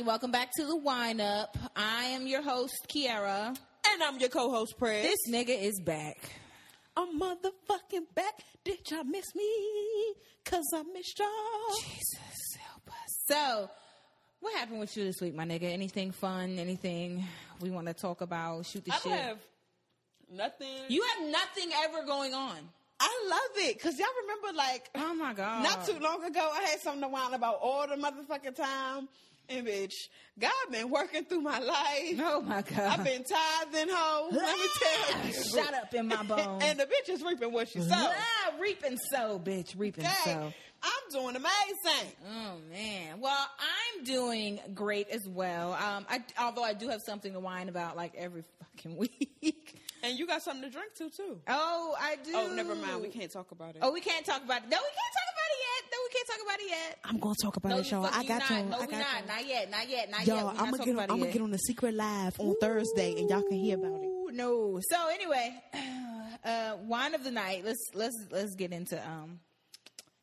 everybody. Welcome back to the Wine Up. I am your host, Kiara. And I'm your co-host, Prez. This nigga is back. I'm motherfucking back. Did y'all miss me? Cause I missed y'all. Jesus help us. So, what happened with you this week, my nigga? Anything fun? Anything we want to talk about? Shoot the shit? I shit. have nothing. You have nothing ever going on. I love it. Cause y'all remember like Oh my god. not too long ago I had something to whine about all the motherfucking time. Bitch, God been working through my life. Oh my god. I've been tithing hoe. Let me tell you. Shut up in my bones. and the bitch is reaping what she sowed. Ah, reaping so, bitch. Reaping Okay. so. I'm doing amazing. Oh man. Well, I'm doing great as well. Um, I, although I do have something to whine about like every fucking week. And you got something to drink too, too. Oh, I do. Oh, never mind. We can't talk about it. Oh, we can't talk about it. No, we can't talk about it yet. No, we can't talk about it yet. I'm gonna talk about No, it, you y'all. I got not. you. No, I we got not. you. Not yet. Not yet. Not Y'all, yet. We I'm gonna get about I'm gonna get on the secret live on Thursday, and y'all can hear about it. No. So anyway, uh, wine of the night. Let's let's let's get into um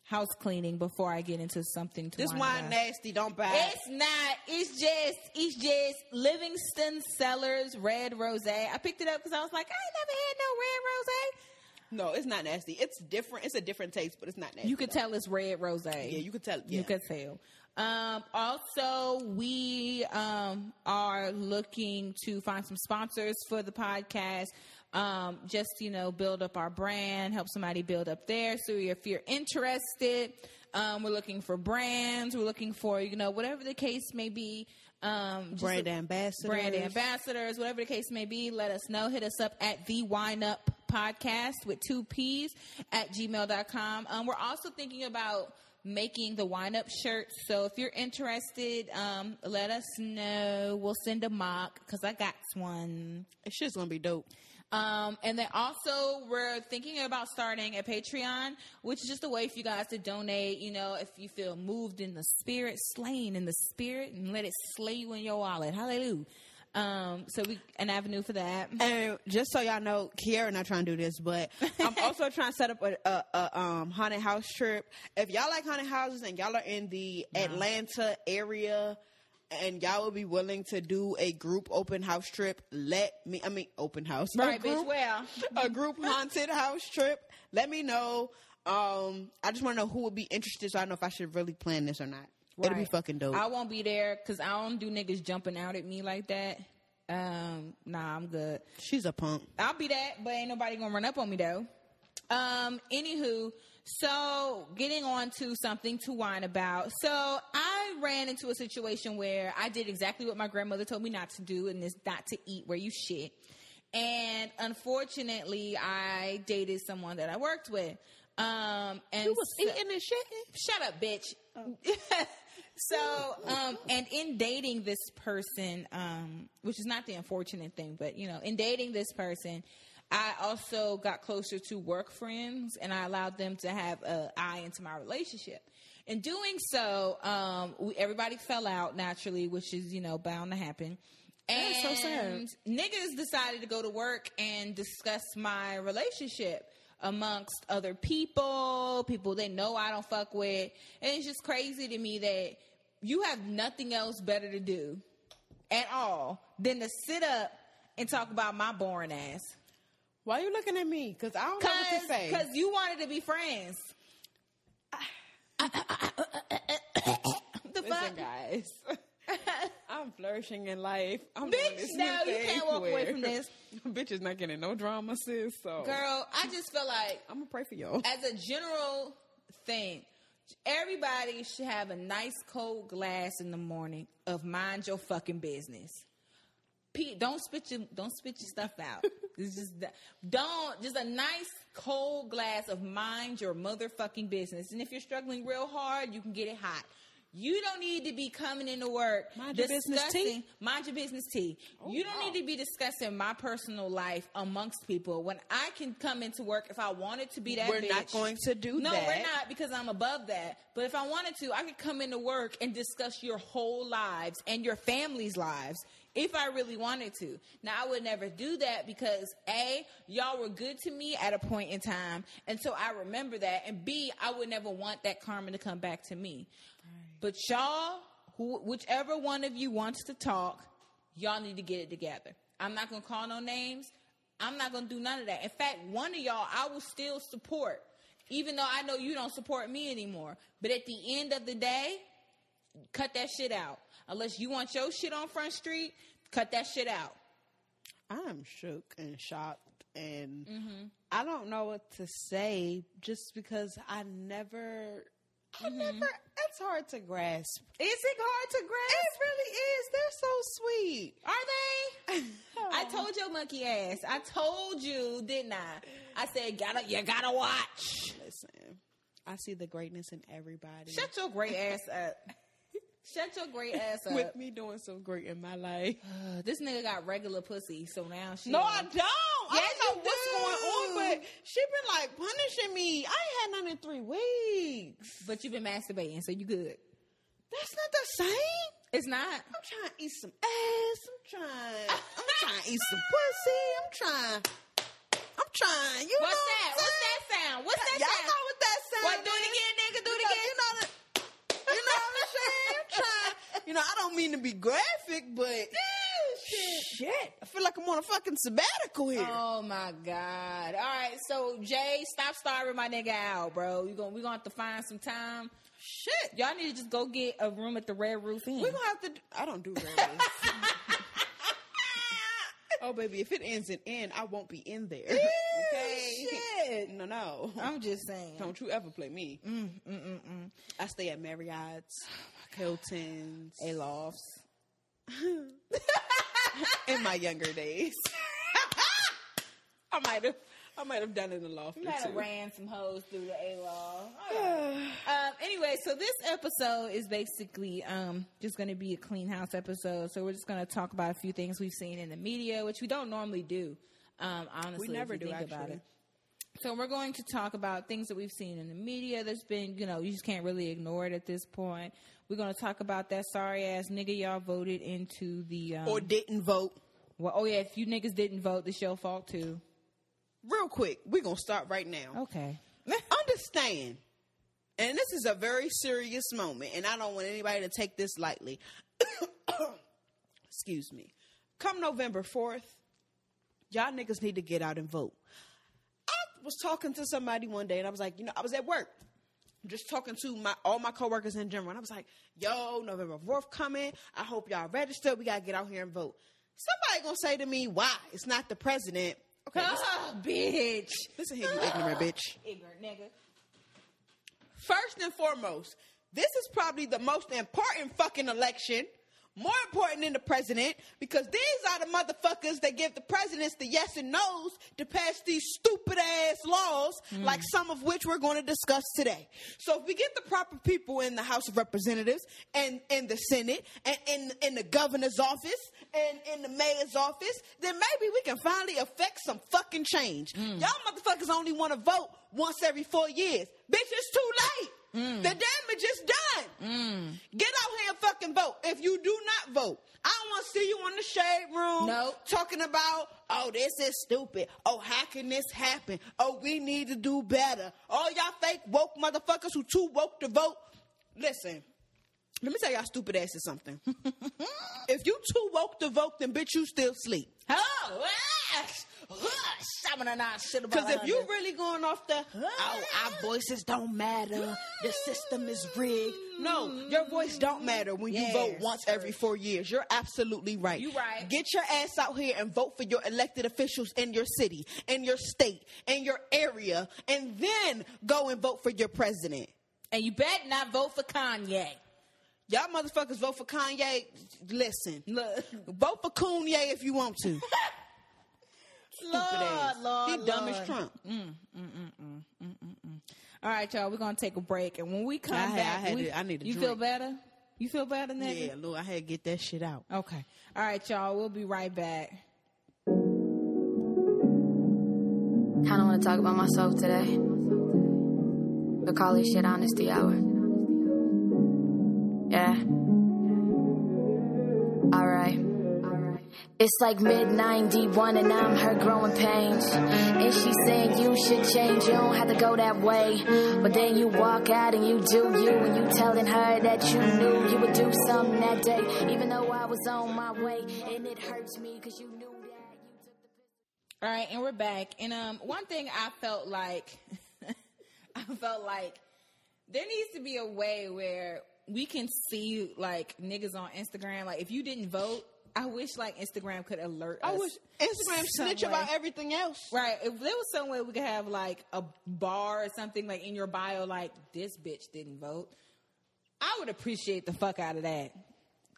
house cleaning before I get into something. To This wine about. nasty. Don't buy it. It's not. It's just. It's just Livingston Cellars Red Rose. I picked it up because I was like, I ain't never had no red rose. No, it's not nasty. It's different. It's a different taste, but it's not nasty. You could tell it's red rose. Yeah, you could tell. Yeah. You could tell. Um, also, we um, are looking to find some sponsors for the podcast. Um, just you know, build up our brand, help somebody build up there. So if you're interested, um, we're looking for brands. We're looking for you know whatever the case may be. Um, just Brand look- ambassadors. brand ambassadors, whatever the case may be, let us know. Hit us up at the Wine Up Podcast with two P's at gmail.com. Um, we're also thinking about making the Wine Up shirts. So if you're interested, um, let us know. We'll send a mock because I got one. It's just gonna be dope. Um, and then also we're thinking about starting a Patreon, which is just a way for you guys to donate. You know, if you feel moved in the spirit, slain in the spirit, and let it slay you in your wallet. Hallelujah. Um, so we an avenue for that. And just so y'all know, Kiara not trying to do this, but I'm also trying to set up a, a, a um, haunted house trip. If y'all like haunted houses and y'all are in the Atlanta area and y'all would be willing to do a group open house trip, let me, I mean, open house. Right, bitch. group- Well, a group haunted house trip. Let me know. Um, I just want to know who would be interested, so I know if I should really plan this or not. It'll be fucking dope. I won't be there because I don't do niggas jumping out at me like that. Um, nah, I'm good. She's a punk. I'll be that, but ain't nobody gonna run up on me though. Um, anywho, so getting on to something to whine about. So I ran into a situation where I did exactly what my grandmother told me not to do, and is not to eat where you shit. And unfortunately, I dated someone that I worked with. Um, and You was so- eating and shitting. Shut up, bitch. so, um, and in dating this person, um, which is not the unfortunate thing, but you know, in dating this person, I also got closer to work friends and I allowed them to have an eye into my relationship. In doing so, um, we, everybody fell out naturally, which is, you know, bound to happen. And That's so sad. niggas decided to go to work and discuss my relationship amongst other people, people they know I don't fuck with. And it's just crazy to me that you have nothing else better to do at all than to sit up and talk about my boring ass. Why are you looking at me? Because I don't know what to say. Because you wanted to be friends. the Listen, fuck? guys. I'm flourishing in life. I'm Bitch, doing this new no, you can't walk away from this. Bitch is not getting no drama, sis. So Girl, I just feel like I'm gonna pray for y'all. as a general thing, everybody should have a nice cold glass in the morning of mind your fucking business. Pete, don't spit your don't spit your stuff out. It's just don't just a nice cold glass of mind your motherfucking business. And if you're struggling real hard, you can get it hot. You don't need to be coming into work Mind your business tea? discussing- Mind your business tea. Oh, you don't need to be discussing my personal life amongst people when I can come into work if I wanted to be that. We're not going to do no, that. we're not because I'm above that. But if I wanted to, I could come into work and discuss your whole lives and your family's lives if I really wanted to. Now, I would never do that because A, y'all were good to me at a point in time. And so I remember that. And B, I would never want that karma to come back to me. But y'all who, whichever one of you wants to talk, y'all need to get it together. I'm not gonna call no names. I'm not gonna do none of that. In fact, one of y'all I will still support, even though I know you don't support me anymore. But at the end of the day, cut that shit out. Unless you want your shit on Front Street, cut that shit out. I'm shook and shocked, and mm-hmm. I don't know what to say just because I never, I never. It's hard to grasp. Is it hard to grasp? It really is. They're so sweet. Are they? I told your monkey ass. I told you, didn't I? I said, gotta you gotta watch. Listen, I see the greatness in everybody. Shut your great ass up. Shut your great ass up. With me doing so great in my life. Uh, this nigga got regular pussy, so now she. No, I don't. I don't know what's do. going on, but she been like punishing me. I ain't had none in three weeks. But you've been masturbating, so you good. That's not the same. It's not. I'm trying to eat some ass. I'm trying. I'm trying to eat some pussy. I'm trying. I'm trying. You What's know that? what What's I'm that What's that sound? What's that? Y'all sound? know what that sound What? Do it again, nigga. Do it again. You know, that, you know what I'm saying? I'm trying. You know, I don't mean to be graphic, but shit. I feel like I'm on a fucking sabbatical here. Oh my god! All right, so Jay, stop starving my nigga out, bro. You going we gonna have to find some time. shit. Y'all need to just go get a room at the Red Roof Inn. We're gonna have to. do- I don't do rarely. oh, baby, if it ends in N, I won't be in there. okay. shit. No, no. I'm just saying. Don't you ever play me. Mm, mm, mm, mm. I stay at Marriott's, Hilton's, Alofts. in my younger days. I might have. I might have done it in the loft. You might have ran some hoes through the A law. um, anyway, so this episode is basically um, just going to be a clean house episode. So we're just going to talk about a few things we've seen in the media, which we don't normally do. Um, honestly, We never do, think about it. So we're going to talk about things that we've seen in the media. That's been, you know, you just can't really ignore it at this point. We're going to talk about that sorry ass nigga y'all voted into the. Um, or didn't vote. well, oh yeah, if you niggas didn't vote, it's your fault too. Real quick, we're gonna start right now. Okay. Understand, and this is a very serious moment, and I don't want anybody to take this lightly. Excuse me. Come November fourth, y'all niggas need to get out and vote. Was talking to somebody one day, and I was like, you know, I was at work. Just talking to my all my coworkers in general, and I was like, "Yo, November fourth coming. I hope y'all registered. We gotta get out here and vote." Somebody gonna say to me, "Why? It's not the president." Okay, listen, Oh, ah, bitch. listen here, you ignorant bitch. Ah, ignorant nigga. First and foremost, this is probably the most important fucking election. More important than the president, because these are the motherfuckers that give the presidents the yes and no's to pass these stupid ass laws, hmm. like some of which we're going to discuss today. So if we get the proper people in the House of Representatives and in the Senate and in in the governor's office and in the mayor's office, then maybe we can finally affect some fucking change. Hmm. Y'all motherfuckers only want to vote once every four years. Bitch, it's too late. Mm. The damage is done. Mm. Get out here and fucking vote. If you do not vote, I don't want to see you in the shade room Nope. talking about, oh, this is stupid. Oh, how can this happen? Oh, we need to do better. All y'all fake woke motherfuckers who too woke to vote. Listen, let me tell y'all stupid asses something. if you too woke to vote, then bitch, you still sleep. Oh, yes. Because if you really going off the, oh, our voices don't matter, the system is rigged. No, your voice don't matter when you vote once every four years. You're absolutely right. You right. Get your ass out here and vote for your elected officials in your city, in your state, in your area, and then go and vote for your president. And you bet not vote for Kanye. Y'all motherfuckers vote for Kanye. Listen, Look. vote for Kanye if you want to. Stupid Lord, ass. Lord, he dumb as Trump. Mm, mm, mm, All right, y'all, we're going to take a break. And when we come I had- back, I had we- to- I need a You drink. feel better? You feel better, nigga? Yeah, look, I had to get that shit out. Okay. All right, y'all, we'll be right back. Kinda wanna talk about myself today. The call this shit honesty hour. Yeah. Alright. It's like mid 91 and I'm her growing pains. And she's saying you should change, you don't have to go that way. But then you walk out and you do you, and you telling her that you knew you would do something that day. Even though I was on my way, and it hurts me because you knew that you took the All right, and we're back. And um, one thing I felt like, I felt like there needs to be a way where we can see like niggas on Instagram. Like if you didn't vote, I wish like Instagram could alert I wish Instagram snitch way. about everything else. Right. If there was some way we could have like a bar or something like in your bio, like this bitch didn't vote, I would appreciate the fuck out of that.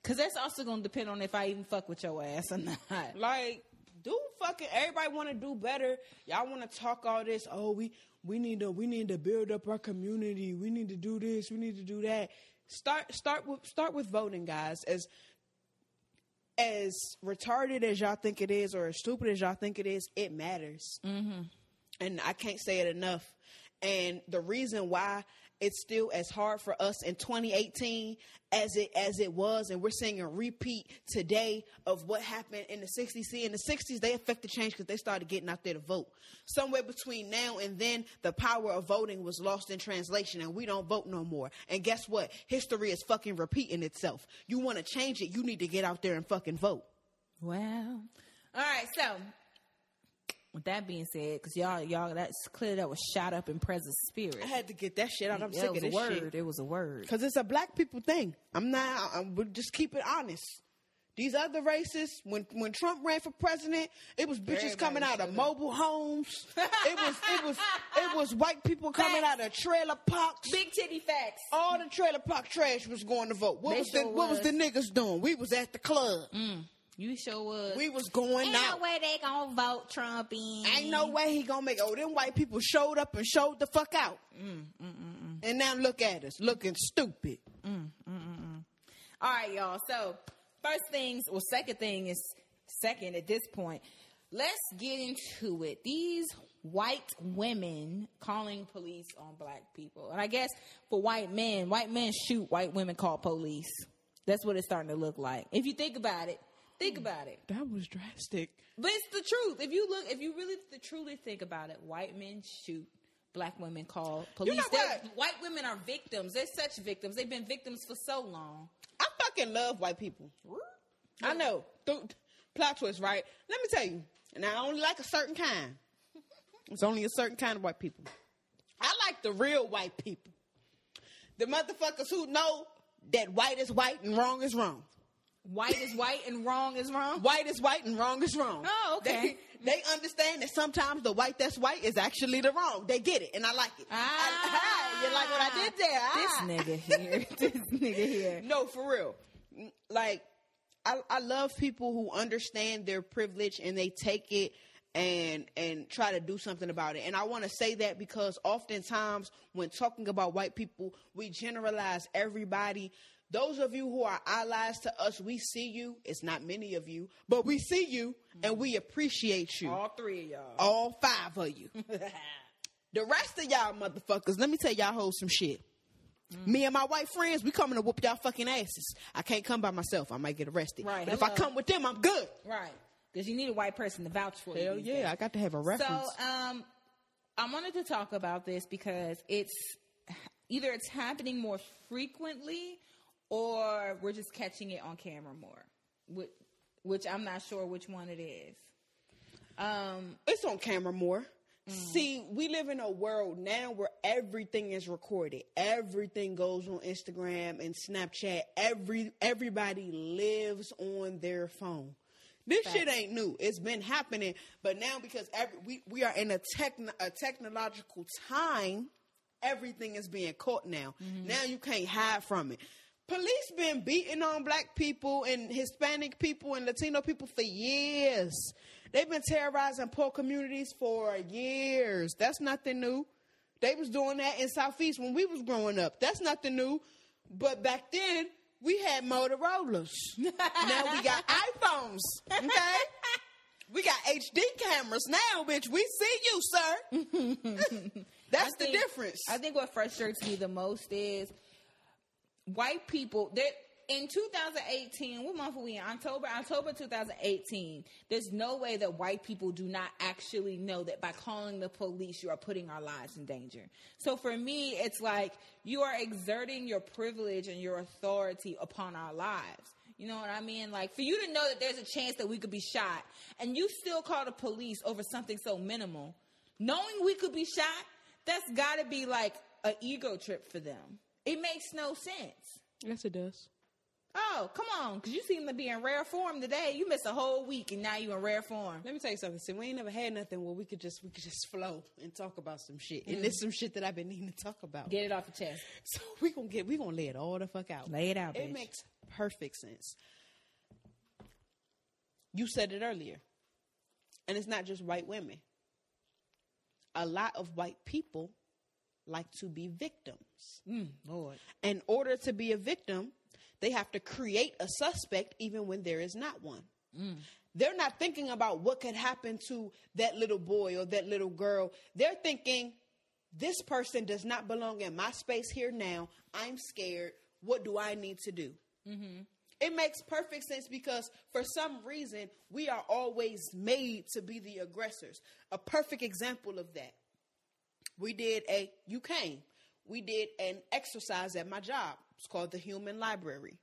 Cause that's also gonna depend on if I even fuck with your ass or not. Like, do fucking everybody want to do better? Y'all want to talk all this? Oh, we we need to we need to build up our community. We need to do this. We need to do that. Start start with start with voting, guys. As as retarded as y'all think it is, or as stupid as y'all think it is, it matters. Mm-hmm. And I can't say it enough. And the reason why it's still as hard for us in 2018 as it as it was, and we're seeing a repeat today of what happened in the 60s. See, in the 60s, they affected change because they started getting out there to vote. Somewhere between now and then, the power of voting was lost in translation, and we don't vote no more. And guess what? History is fucking repeating itself. You want to change it, you need to get out there and fucking vote. Well, all right. So, with that being said, because y'all, y'all, that's clear that was shot up in present spirit. I had to get that shit out. I'm Yeah, sick it was of a this word. shit. It was a word. Because it's a black people thing. I'm not, I'm, we'll just keep it honest. These other races, when when Trump ran for president, it was bitches Everybody coming out of mobile homes. it was it was it was white people coming out of trailer parks. Big titty facts. All the trailer park trash was going to vote. What They was sure the what was was. the niggas doing? We was at the club. Mm. You sure was. We was going Ain't out. no way they gonna vote Trump in. Ain't no way he gonna make. Oh, them white people showed up and showed the fuck out. Mm, mm, mm, mm. And now look at us, looking stupid. All right, y'all. So, first things, well, second thing is second at this point. Let's get into it. These white women calling police on black people. And I guess for white men, white men shoot, white women call police. That's what it's starting to look like. If you think about it, think about it. That was drastic. But it's the truth. If you look, if you really truly think about it, white men shoot, black women call police. know They're- what? White women are victims. They're such victims. They've been victims for so long. I fucking love white people. I know. Th- plot twist, right? Let me tell you. And I only like a certain kind. It's only a certain kind of white people. I like the real white people. The motherfuckers who know that white is white and wrong is wrong. White is white and wrong is wrong. White is white and wrong is wrong. Oh, okay. They, they understand that sometimes the white that's white is actually the wrong. They get it, and I like it. Ah. I- you like what I did there? Ah. This nigga here. this nigga here. No, for real. Like, I, I love people who understand their privilege and they take it and and try to do something about it. And I want to say that because oftentimes when talking about white people, we generalize everybody. Those of you who are allies to us, we see you. It's not many of you, but we see you and we appreciate you. All three of y'all. All five of you. the rest of y'all motherfuckers, let me tell y'all hold some shit. Me and my white friends, we coming to whoop y'all fucking asses. I can't come by myself. I might get arrested. Right, But if I come with them, I'm good. Right. Because you need a white person to vouch for you. Hell yeah, days. I got to have a reference. So, um, I wanted to talk about this because it's either it's happening more frequently or we're just catching it on camera more, which, which I'm not sure which one it is. Um, it's on camera more. See, we live in a world now where everything is recorded. Everything goes on Instagram and Snapchat. Every everybody lives on their phone. This shit ain't new. It's been happening, but now because every, we we are in a techno, a technological time, everything is being caught now. Now you can't hide from it. Police been beating on black people and Hispanic people and Latino people for years. They've been terrorizing poor communities for years. That's nothing new. They was doing that in Southeast when we was growing up. That's nothing new. But back then, we had Motorola's. now we got iPhones. Okay? we got HD cameras now, bitch. We see you, sir. That's the difference. I think what frustrates me the most is white people. That in 2018, what month are we in? October, October 2018. There's no way that white people do not actually know that by calling the police, you are putting our lives in danger. So for me, it's like you are exerting your privilege and your authority upon our lives. You know what I mean? Like for you to know that there's a chance that we could be shot and you still call the police over something so minimal, knowing we could be shot, that's got to be like an ego trip for them. It makes no sense. Yes, it does. Oh, come on, because you seem to be in rare form today. You missed a whole week, and now you're in rare form. Let me tell you something. See, we ain't never had nothing where we could just we could just flow and talk about some shit. And mm. there's some shit that I've been needing to talk about. Get it off your chest. So we gonna get we gonna lay it all the fuck out. Lay it out, It bitch. makes perfect sense. You said it earlier, and it's not just white women. A lot of white people like to be victims. Mm, Lord. In order to be a victim, they have to create a suspect even when there is not one. Mm. They're not thinking about what could happen to that little boy or that little girl. They're thinking, this person does not belong in my space here now. I'm scared. What do I need to do? Mm-hmm. It makes perfect sense because for some reason, we are always made to be the aggressors. A perfect example of that we did a you came we did an exercise at my job it's called the human library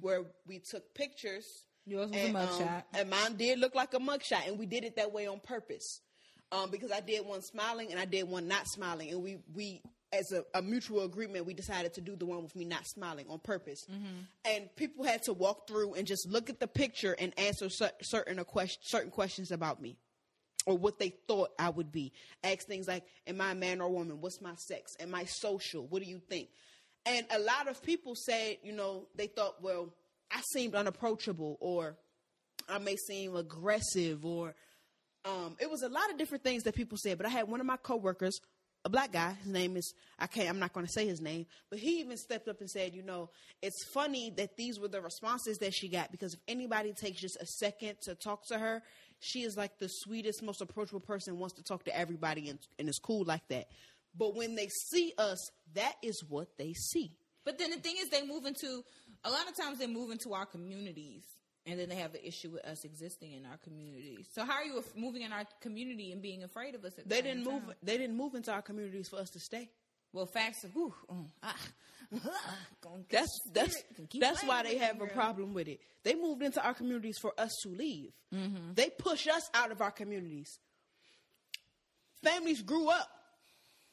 where we took pictures Mm-hmm. Yours was a and, um, mugshot. and mine did look like a mugshot and we did it that way on purpose um, because i did one smiling and i did one not smiling and we we as a, a mutual agreement we decided to do the one with me not smiling on purpose and people had to walk through and just look at the picture and answer cer- certain a question, certain questions about me or what they thought I would be. Ask things like, Am I a man or a woman? What's my sex? Am I social? What do you think? And a lot of people said, you know, they thought, well, I seemed unapproachable or I may seem aggressive or um, it was a lot of different things that people said. But I had one of my coworkers, a black guy, his name is I can't I'm not gonna say his name, but he even stepped up and said, you know, it's funny that these were the responses that she got because if anybody takes just a second to talk to her, she is like the sweetest, most approachable person, wants to talk to everybody and, and is cool like that. But when they see us, that is what they see. But then the thing is, they move into a lot of times they move into our communities, and then they have an issue with us existing in our community. So how are you moving in our community and being afraid of us? The They same didn't move time? they didn't move into our communities for us to stay. Well, facts. Whew, mm, ah, That's that's spirit, can keep that's why they have a problem with it. They moved into our communities for us to leave. Mm-hmm. They push us out of our communities. Families grew up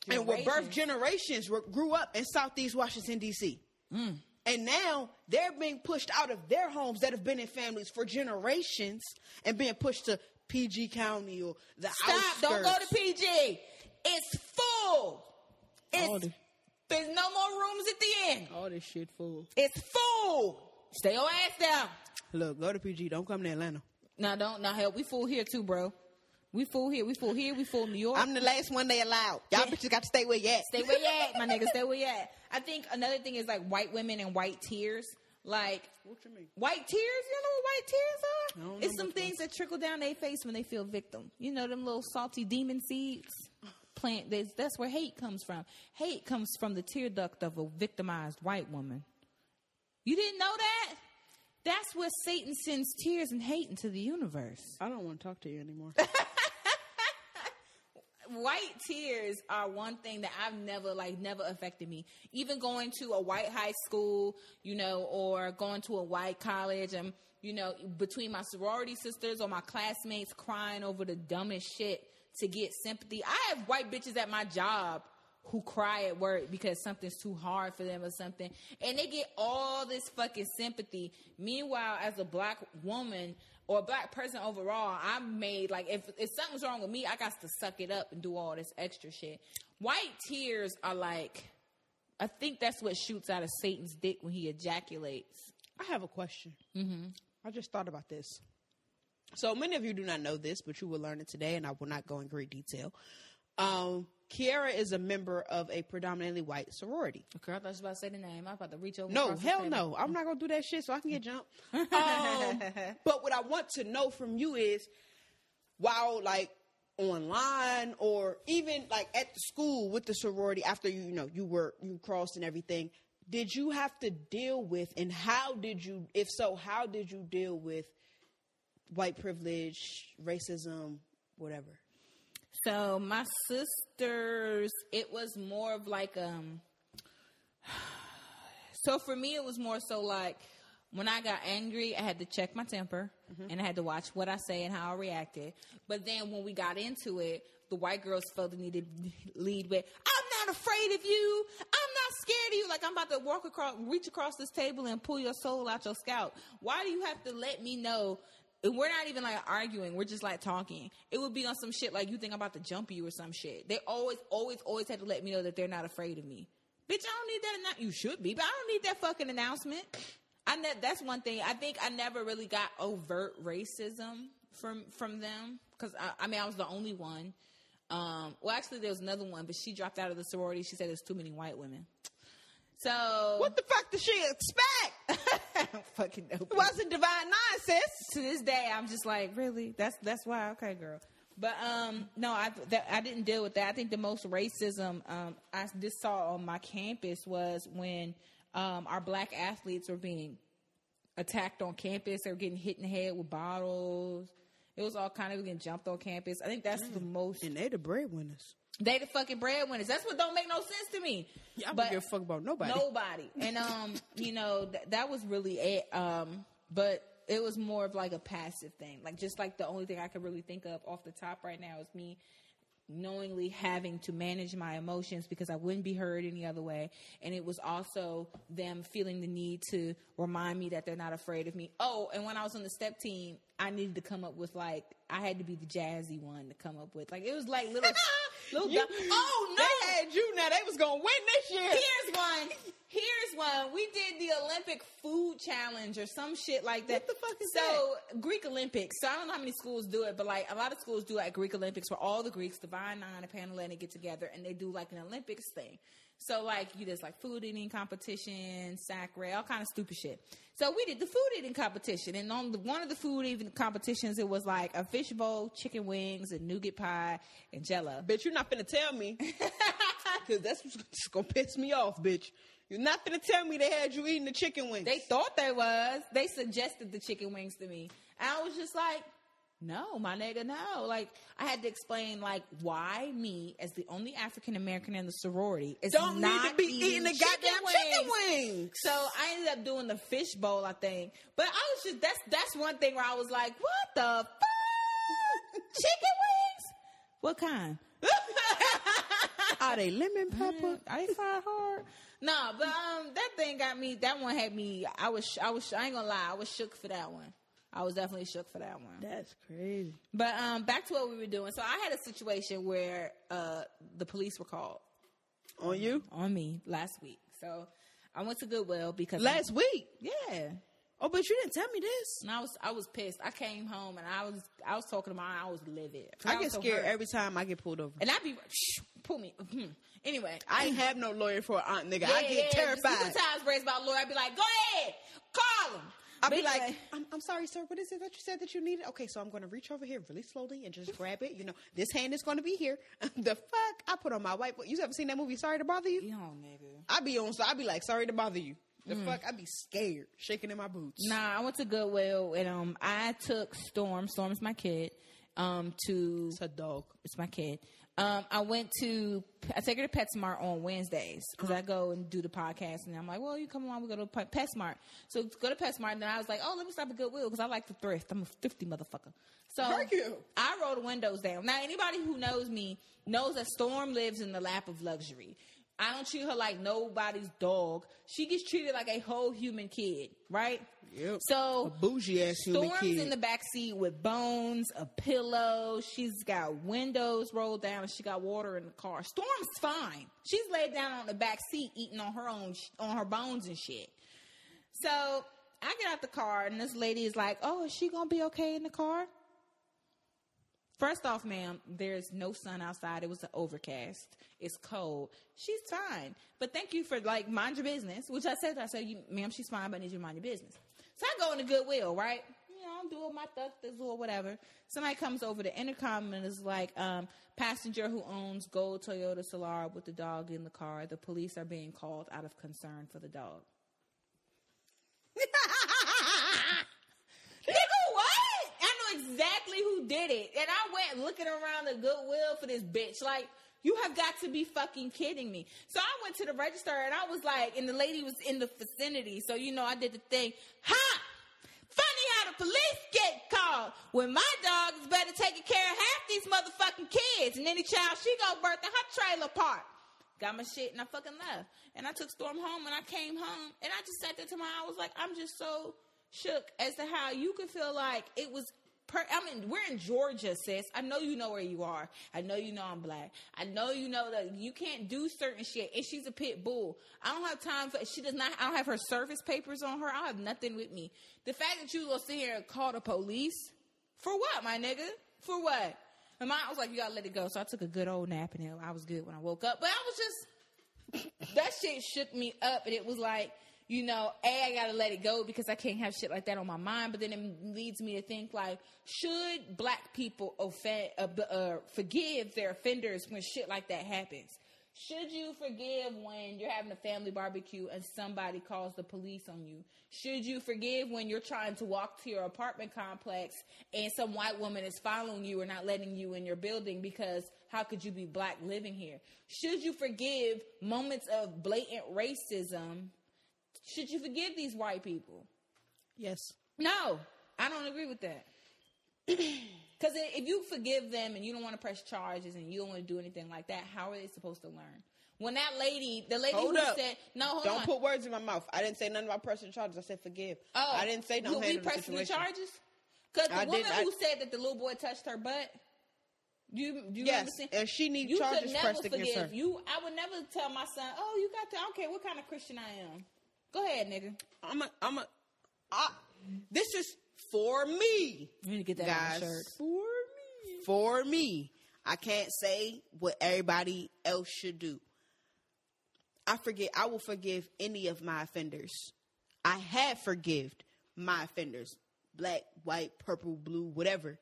and were birth generations were, grew up in Southeast Washington D.C. Mm. And now they're being pushed out of their homes that have been in families for generations and being pushed to PG County or the Stop! Don't go to PG. It's full. It's the- there's no more rooms at the end. All this shit full. It's full. Stay your ass down. Look, go to PG. Don't come to Atlanta. Now don't now help. We full here too, bro. We full here. We full here. We full New York. I'm the last one they allowed. Y'all Yeah. bitches got to stay where you at. Stay where you at, my nigga. Stay where you at. I think another thing is like white women and white tears. Like What you mean? white tears, you know what white tears I are? don't know It's some which things that trickle down their face when they feel victim. You know them little salty demon seeds. Plant. That's, that's where hate comes from. Hate comes from the tear duct of a victimized white woman. You didn't know that? That's where Satan sends tears and hate into the universe. I don't want to talk to you anymore. white tears are one thing that I've never like never affected me. Even going to a white high school, you know, or going to a white college and you know, between my sorority sisters or my classmates crying over the dumbest shit to get sympathy. I have white bitches at my job who cry at work because something's too hard for them or something. And they get all this fucking sympathy. Meanwhile, as a black woman or a black person overall, I'm made like if if something's wrong with me, I got to suck it up and do all this extra shit. White tears are like I think that's what shoots out of Satan's dick when he ejaculates. I have a question. Mm-hmm. I just thought about this. So many of you do not know this, but you will learn it today, and I will not go in great detail. Um, Kiara is a member of a predominantly white sorority. Okay, I thought you was about to say the name. I was about to reach over. No, hell no. I'm not gonna do that shit so I can get jumped. Um, but what I want to know from you is, while like online or even like at the school with the sorority after you, you know you were you crossed and everything, did you have to deal with, and how did you, if so, how did you deal with white privilege, racism, whatever? So my sisters, it was more of like um. So for me, it was more so like when I got angry, I had to check my temper and I had to watch what I say and how I reacted. But then when we got into it, the white girls felt the need to lead with, "I'm not afraid of you. I'm not scared of you. Like I'm about to walk across, reach across this table and pull your soul out your scalp. Why do you have to let me know?" We're not even like arguing. We're just like talking. It would be on some shit like you think I'm about to jump you or some shit. They always, always, always had to let me know that they're not afraid of me. Bitch, I don't need that. Annou- you should be, but I don't need that fucking announcement. I ne- that's one thing. I think I never really got overt racism from from them because I, I mean I was the only one. Um, well, actually, there was another one, but she dropped out of the sorority. She said there's too many white women. So What the fuck did she expect? I don't fucking know. It wasn't divine nonsense. to this day, I'm just like, really? That's that's why. Okay, girl. But um, no, I that, I didn't deal with that. I think the most racism um, I just saw on my campus was when um, our black athletes were being attacked on campus. They were getting hit in the head with bottles. It was all kind of getting jumped on campus. I think that's the most. And they the breadwinners. They the fucking breadwinners. That's what don't make no sense to me. Yeah, I But- don't give a fuck about nobody. Nobody. And um, you know, th- that was really it. Um, but it was more of like a passive thing. Like just like the only thing I could really think of off the top right now is me knowingly having to manage my emotions because I wouldn't be heard any other way. And it was also them feeling the need to remind me that they're not afraid of me. Oh, and when I was on the step team, I needed to come up with like I had to be the jazzy one to come up with. Like it was like little You- Oh no! They had you now. They was gonna win this year. Here's one. Here's one. We did the Olympic food challenge or some shit like that. What the fuck is that? so, Greek Olympics. So I don't know how many schools do it, but like a lot of schools do like Greek Olympics where all the Greeks, Divine Nine and Panhellenic get together and they do like an Olympics thing. So like you just like food eating competition, sacre, all kind of stupid shit. So we did the food eating competition, and on the, one of the food eating competitions, it was like a fish bowl, chicken wings, and nougat pie, and Jello. Bitch, you're not finna tell me. Cause that's what's gonna piss me off, bitch. You're not finna tell me they had you eating the chicken wings. They thought they was. They suggested the chicken wings to me. And I was just like, no, my nigga, no. Like, I had to explain, like, why me, as the only African American in the sorority, is don't not need to be eating the goddamn chicken wings. So I ended up doing the fish bowl, I think. But I was just, that's, that's one thing where I was like, what the fuck? chicken wings? What kind? Are they lemon pepper? I fried hard. No, but um, that thing got me. That one had me. I was. I was. I ain't gonna lie. I was shook for that one. I was definitely shook for that one. That's crazy. But um, back to what we were doing. So I had a situation where uh, the police were called On you? on me last week. So I went to Goodwill because Last week. yeah. Oh, but you didn't tell me this. And I was I was pissed. I came home and I was I was talking to my I was livid. I was get so scared hurt. every time I get pulled over. and I'd be shh, pull me. hmm. Anyway, I ain't have no lawyer for an aunt, nigga. I get yeah, terrified. Super times raised by a lawyer. I'd be like, go ahead, call him. I'll be like, I'm, I'm sorry, sir. What is it that you said that you needed? Okay, so I'm going to reach over here really slowly and just grab it. You know, this hand is going to be here. the fuck? I put on my white. You ever seen that movie? Sorry to bother you. know, nigga. I be on. So I be like, sorry to bother you. The fuck? I be scared, shaking in my boots. Nah, I went to Goodwill and um, I took Storm. Storm's my kid. Um, to It's a dog. it's my kid. Um, I went to I take her to PetSmart on Wednesdays because I go and do the podcast, and I'm like, well, you come along, we go to Pe- PetSmart. So go to PetSmart, and then I was like, oh, let me stop at Goodwill because I like to thrift. I'm a thrifty motherfucker. So Thank you. I roll the windows down. Now, anybody who knows me knows that Storm lives in the lap of luxury. I don't treat her like nobody's dog. She gets treated like a whole human kid, right? Yep. So A bougie ass human Storm's kid. in the back seat with bones, a pillow. She's got windows rolled down, and she got water in the car. Storm's fine. She's laid down on the back seat, eating on her own, on her bones and shit. So I get out the car, and this lady is like, "Oh, is she gonna be okay in the car?" First off, ma'am, there's no sun outside. It was an overcast. It's cold. She's fine. But thank you for like mind your business, which I said. I said, you, ma'am, she's fine, but I need you to mind your business. So I go into Goodwill, right? you know, I'm doing my thug or whatever. Somebody comes over the intercom and is like, um, passenger who owns gold Toyota Solara with the dog in the car. The police are being called out of concern for the dog. Nigga, what? I know exactly who did it. And I went looking around the goodwill for this bitch. Like, you have got to be fucking kidding me. So I went to the register and I was like, and the lady was in the vicinity. So, you know, I did the thing. Ha! Funny how the police get called when my dog is better taking care of half these motherfucking kids. And any child she go birth in her trailer park. Got my shit and I fucking left. And I took Storm home and I came home and I just sat there to my, I was like, I'm just so shook as to how you could feel like it was Per, I mean, we're in Georgia, sis. I know you know where you are. I know you know I'm black. I know you know that you can't do certain shit. And she's a pit bull. I don't have time for. She does not. I don't have her service papers on her. I have nothing with me. The fact that you will sit here and call the police for what, my nigga? For what? And mine I was like, you gotta let it go. So I took a good old nap and I was good when I woke up. But I was just that shit shook me up, and it was like you know, A, I gotta let it go because I can't have shit like that on my mind. But then it leads me to think like, should black people offend, uh, uh, forgive their offenders when shit like that happens? Should you forgive when you're having a family barbecue and somebody calls the police on you? Should you forgive when you're trying to walk to your apartment complex and some white woman is following you or not letting you in your building because how could you be black living here? Should you forgive moments of blatant racism should you forgive these white people? Yes. No, I don't agree with that. Because if you forgive them and you don't want to press charges and you don't want to do anything like that, how are they supposed to learn? When that lady, the lady hold who up. said, "No, hold don't on. put words in my mouth. I didn't say nothing about pressing charges. I said forgive. Oh, I didn't say don't will we handle the the charges? Because the I woman I- who said that the little boy touched her butt, you, do you Yes, and she needs you charges pressed against her. you. I would never tell my son, "Oh, you got to." I don't care what kind of Christian I am. Go ahead, nigga. I'm a, I'm a, I, this is for me, You need to get that guys. shirt. For me. For me. I can't say what everybody else should do. I forget. I will forgive any of my offenders. I have forgived my offenders, black, white, purple, blue, whatever.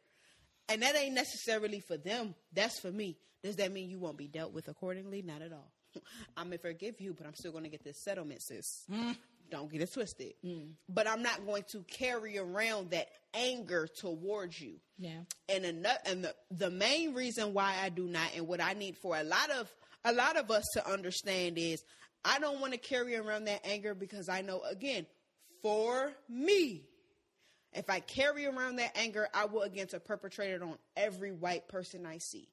And that ain't necessarily for them. That's for me. Does that mean you won't be dealt with accordingly? Not at all. I may forgive you, but I'm still going to get this settlement, sis. Mm. Don't get it twisted. Mm. But I'm not going to carry around that anger towards you. Yeah. And another, and the, the main reason why I do not, and what I need for a lot of a lot of us to understand is, I don't want to carry around that anger because I know again, for me, if I carry around that anger, I will again to perpetrate it on every white person I see,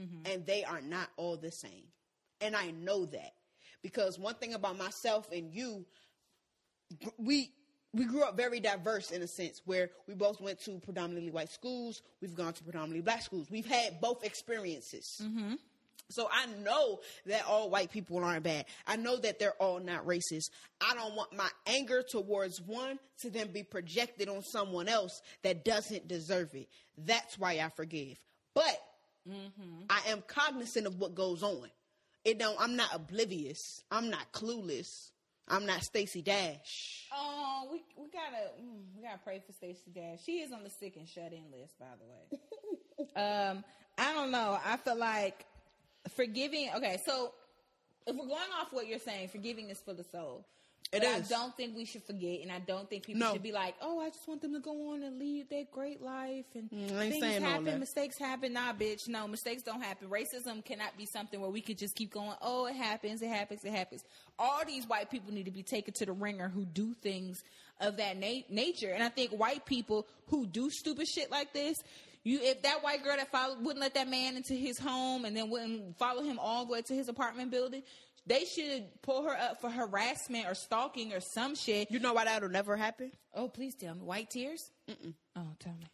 Mm-hmm. and they are not all the same, and I know that. Because one thing about myself and you, we we grew up very diverse in a sense where we both went to predominantly white schools. We've gone to predominantly black schools. We've had both experiences. Mm-hmm. So i know that all white people aren't bad. I know that they're all not racist. I don't want my anger towards one to then be projected on someone else that doesn't deserve it. That's why i forgive but i am cognizant of what goes on it don't i'm not oblivious i'm not clueless i'm not stacey dash Oh, we we gotta mm, we gotta pray for Stacey Dash. She is on the sick and shut in list, by the way. um, I don't know. I feel like forgiving. Okay, so if we're going off what you're saying, forgiving is for the soul. It But is. I don't think we should forget, and I don't think people No. should be like, "Oh, I just want them to go on and lead their great life." And Mm, things happen, mistakes happen. Nah, bitch, no, mistakes don't happen. Racism cannot be something where we could just keep going. Oh, it happens, it happens, it happens. All these white people need to be taken to the ringer who do things of that na- nature, and I think white people who do stupid shit like this. You, if that white girl that followed, wouldn't let that man into his home and then wouldn't follow him all the way to his apartment building, they should pull her up for harassment or stalking or some shit. you know why that'll never happen Oh, please tell me. White tears? Mm-mm. Oh, tell me.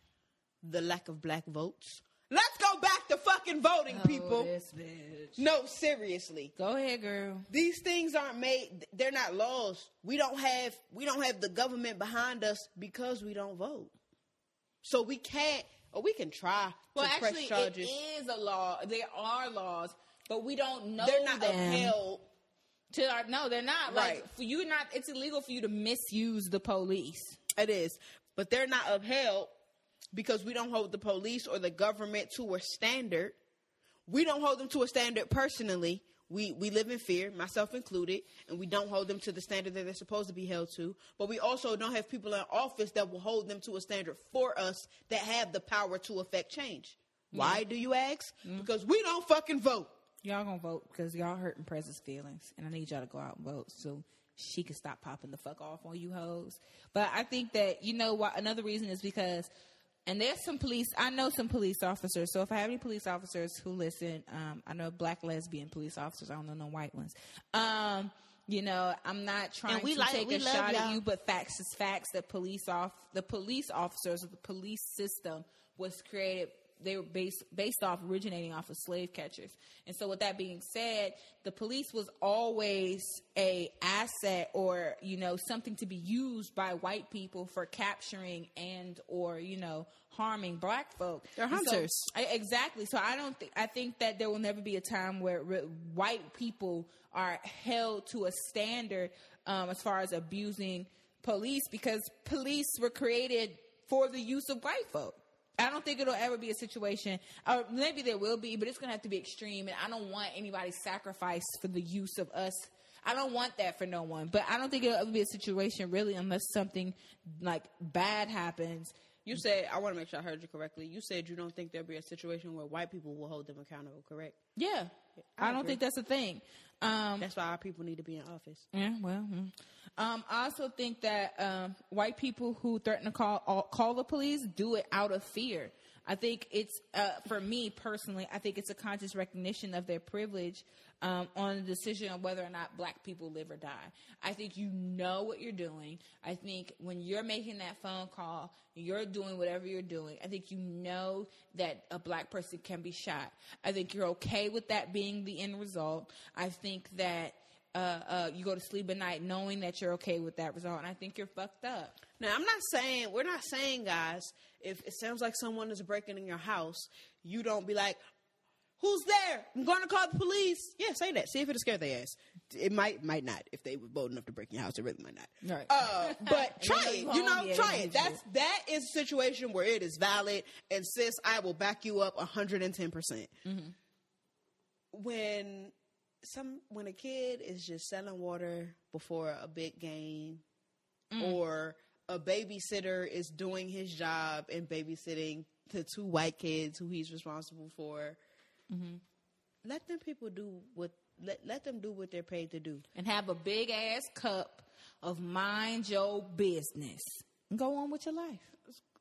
the lack of black votes. Let's go back to fucking voting, oh, people. Oh, bitch. No, seriously. Go ahead, girl. These things aren't made they're not laws. We don't have we don't have the government behind us because we don't vote. So we can't or we can try Well, to actually, press charges. it is a law. There are laws, but we don't know they're not them. upheld. To our, no, they're not. Right. Like for you, not. It's illegal for you to misuse the police. It is. but they're not upheld because we don't hold the police or the government to a standard. We don't hold them to a standard personally. We we live in fear, myself included, and we don't hold them to the standard that they're supposed to be held to. But we also don't have people in office that will hold them to a standard for us that have the power to affect change. Why do you ask? Mm-hmm. Because we don't fucking vote. Y'all gonna vote because y'all hurting President's feelings, and I need y'all to go out and vote so she can stop popping the fuck off on you hoes. But I think that you know what another reason is because, and there's some police. I know some police officers. So if I have any police officers who listen, um, I know black lesbian police officers. I don't know no white ones. Um, you know, I'm not trying we to like- take we a shot y'all. at you, but facts is facts. That police off the police officers of the police system was created. They were based based off originating off of slave catchers, and so with that being said, the police was always a asset or you know something to be used by white people for capturing and or you know harming black folk. They're And so- hunters. I, exactly. So I don't think I think that there will never be a time where re- white people are held to a standard um, as far as abusing police because police were created for the use of white folk. I don't think it'll ever be a situation, or maybe there will be, but it's gonna have to be extreme. And I don't want anybody sacrificed for the use of us. I don't want that for no one. But I don't think it'll ever be a situation really unless something like bad happens. You said I want to make sure I heard you correctly. You said you don't think there'll be a situation where white people will hold them accountable. Correct? Yeah, I I, don't think that's a thing. Um, That's why our people need to be in office. Yeah, well, mm. um, I also think that um, white people who threaten to call uh, call the police do it out of fear. I think it's uh, for me personally. I think it's a conscious recognition of their privilege um, on the decision of whether or not black people live or die. I think you know what you're doing. I think when you're making that phone call, you're doing whatever you're doing. I think you know that a black person can be shot. I think you're okay with that being the end result. I think that uh, uh, you go to sleep at night knowing that you're okay with that result, and I think you're fucked up. Now, I'm not saying we're not saying, guys. If it sounds like someone is breaking in your house, you don't be like, "Who's there? I'm going to call the police." Yeah, say that. See if it'll scare their ass. It might, might not. If they were bold enough to break your house, it really might not. Right. Uh, but try it. you You home, know, yeah, try you it. That's that is a situation where it is valid, and sis, I will back you up 110. percent When some when a kid is just selling water before a big game or a babysitter is doing his job and babysitting the two white kids who he's responsible for. Mm-hmm. Let them people do what let let them do what they're paid to do. and have a big ass cup of mind your business. And go on with your life.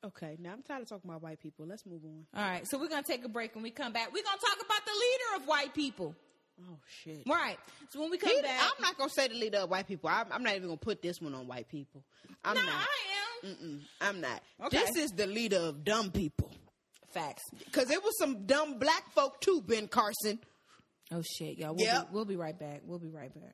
Okay, now I'm tired of talking about white people. Let's move on. All right, so we're gonna take a break. When we come back, we're gonna talk about the leader of white people. Oh shit! Right. So when we come He- back, I'm not gonna say the leader of white people. I'm, I'm not even gonna put this one on white people. I'm no, not. I am. Mm-mm, I'm not. Okay. This is the leader of dumb people. Facts. Cause it was some dumb black folk too, Ben Carson. Oh shit, y'all. We'll, Yep. be, we'll be right back. We'll be right back.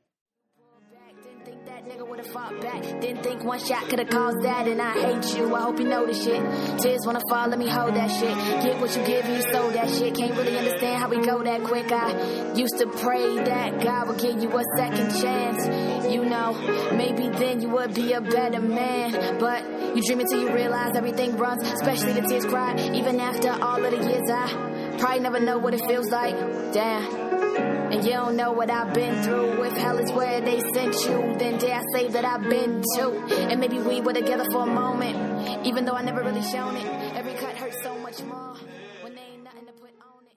Didn't think that nigga would've fought back. Didn't think one shot could've caused that, and I hate you. I hope you know this shit. Tears wanna fall, let me hold that shit. Get what you give, you sold that shit. Can't really understand how we go that quick. I used to pray that God would give you a second chance. You know, maybe then you would be a better man. But you dream until you realize everything runs, especially the tears cry. Even after all of the years, I probably never know what it feels like. Damn. And you don't know what I've been through. If hell is where they sent you, then dare I say that I've been too. And maybe we were together for a moment, even though I never really shown it. Every cut hurts so much more when there ain't nothing to put on it.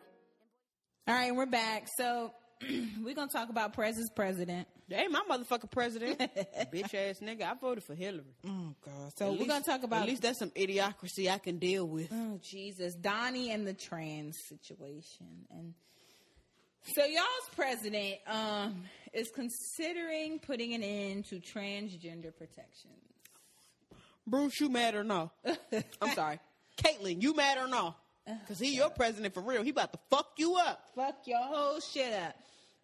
All right, we're back. So we're gonna talk about Prez's president. They ain't my motherfucking president. Bitch ass nigga. I voted for Hillary. Oh god. So At we're least- gonna talk about At least that's some idiocracy I can deal with. Oh Jesus, Donnie and the trans situation, and so y'all's president um, is considering putting an end to transgender protections. Bruce, you mad or no? I'm sorry. Caitlyn, you mad or no? Cause he your president for real. He about to fuck you up. Fuck your whole shit up.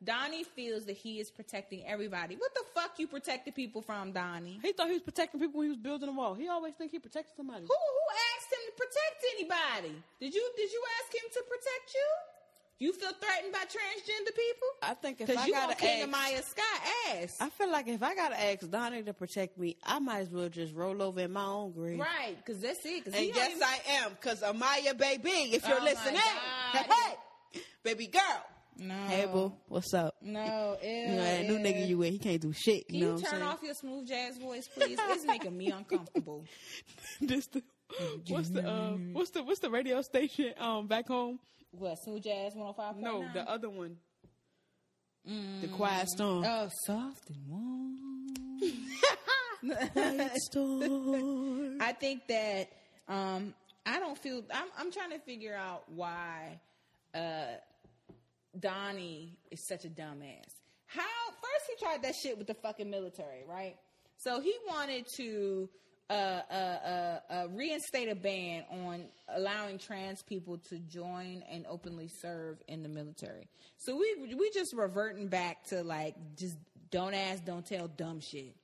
Donnie feels that he is protecting everybody. What the fuck you protected people from, Donnie? He thought he was protecting people when he was building a wall. He always think he protected somebody. Who who asked him to protect anybody? Did you did you ask him to protect you? You feel threatened by transgender people? I think if I you gotta King ask, Maya Scott ass. I feel like if I gotta ask Donnie to protect me, I might as well just roll over in my own grave. right, because that's it. Cause And he yes, even- I am, because Amaya, baby, if you're Oh, listening, God. hey, baby girl. No. Hey, boo, what's up? No, ew, You know, that new nigga you with, he can't do shit. Can you know you what I'm turn off your smooth jazz voice, please? It's making me uncomfortable. this the, what's the uh, what's the what's the radio station um back home? What, smooth jazz 105.9? No, the other one. The Quiet Storm. Oh, soft and warm. Quiet Storm. I think that um, I don't feel. I'm, I'm trying to figure out why uh, Donnie is such a dumbass. How first he tried that shit with the fucking military, right? So he wanted to uh, uh, uh, reinstate a ban on allowing trans people to join and openly serve in the military. So we we just reverting back to like just don't ask, don't tell, dumb shit.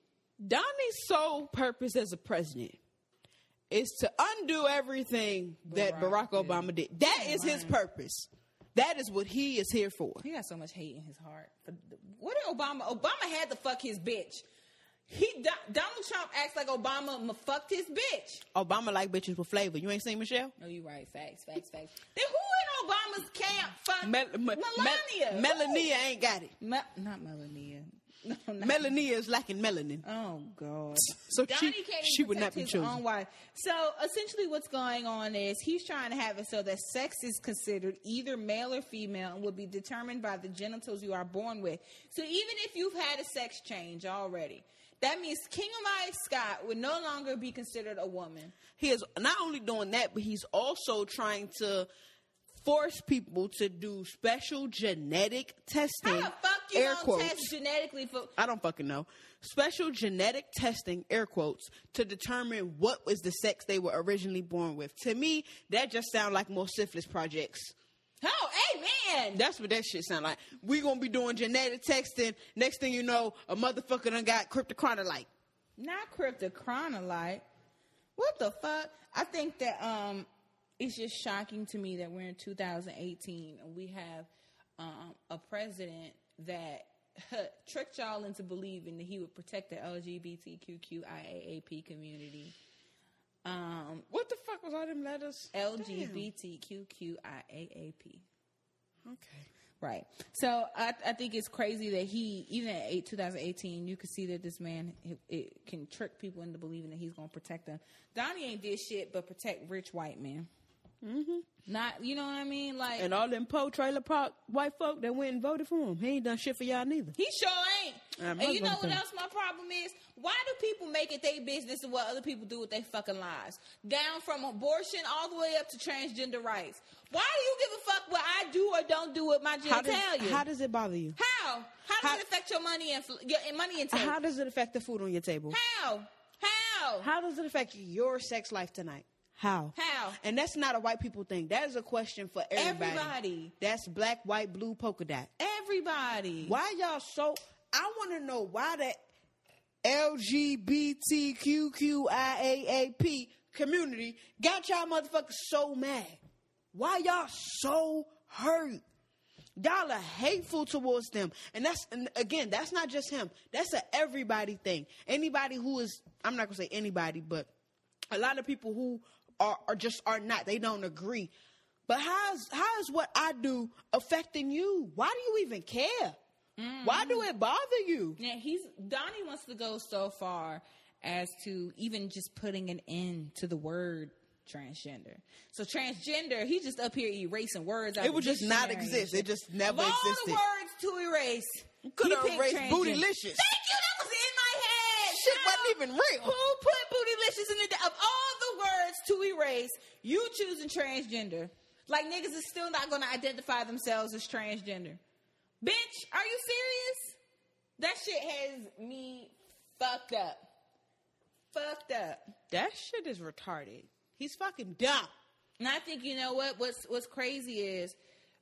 Donnie's sole purpose as a president is to undo everything that Barack Barack did. Obama did. That is his purpose. That is what he is here for. He got so much hate in his heart. What did Obama? Obama had to fuck his bitch. He Donald Trump acts like Obama m- fucked his bitch. Obama like bitches with flavor. You ain't seen Michelle? No, you right. Facts, facts, facts. Then who in Obama's camp fucked Mel- Me- Melania? Mel- Melania ain't got it. Me- not Melania. No, not Melania is lacking melanin. Oh God! So Donnie she- she would not be his chosen. own wife. So essentially, what's going on is he's trying to have it so that sex is considered either male or female and will be determined by the genitals you are born with. So even if you've had a sex change already, that means King Amaya Scott would no longer be considered a woman. He is not only doing that, but he's also trying to force people to do special genetic testing. How the fuck you air quotes. test genetically for? I don't fucking know. Special genetic testing, air quotes, to determine what was the sex they were originally born with. To me, that just sounds like more syphilis projects. Oh, amen. That's what that shit sound like. We gonna be doing genetic texting. Next thing you know, a motherfucker done got cryptochronolite. not cryptochronolite. What the fuck? I think that um it's just shocking to me that we're in 2018 and we have um a president that tricked y'all into believing that he would protect the LGBTQIAAP community. Um What the fuck was all them letters? LGBTQIAAP. Okay. Right. So I, I think it's crazy that he, even at eight, 2018, you can see that this man it, it can trick people into believing that he's going to protect them. Donnie ain't did shit but protect rich white men. Mm-hmm. Not, you know what I mean? Like And all them po trailer park white folk that went and voted for him, he ain't done shit for y'all neither. he sure ain't. Uh, and you know what else my problem is? Why do people make it their business of what other people do with their fucking lives? Down from abortion all the way up to transgender rights. Why do you give a fuck what I do or don't do with my How does, genitalia? how does it bother you? How? How does How- it affect your money and your money intake? How does it affect the food on your table? How? How? How does it affect your sex life tonight? How? How? And that's not a white people thing. That is a question for everybody. Everybody. That's black, white, blue, polka dot. Everybody. Why y'all so? I want to know why the LGBTQIAAP community got y'all motherfuckers so mad. Why y'all so hurt? Y'all are hateful towards them, and that's and again, that's not just him. That's a everybody thing. Anybody who is, I'm not gonna say anybody, but a lot of people who are, are just are not. They don't agree. But how's how is what I do affecting you? Why do you even care? Why do mm. it bother you? Yeah, he's Donnie wants to go so far as to even just putting an end to the word transgender. So transgender, he's just up here erasing words. Out It would just not exist. It just never all existed. the words to erase, Could have erased bootylicious. Thank you. That was in my head. Shit How- wasn't even real. Who put bootylicious in the of all words to erase? You choosing transgender. Like niggas is still not to identify themselves as transgender. Bitch, are you serious? That shit has me fucked up. Fucked up. That shit is retarded. He's fucking dumb. And I think you know what? What's what's crazy is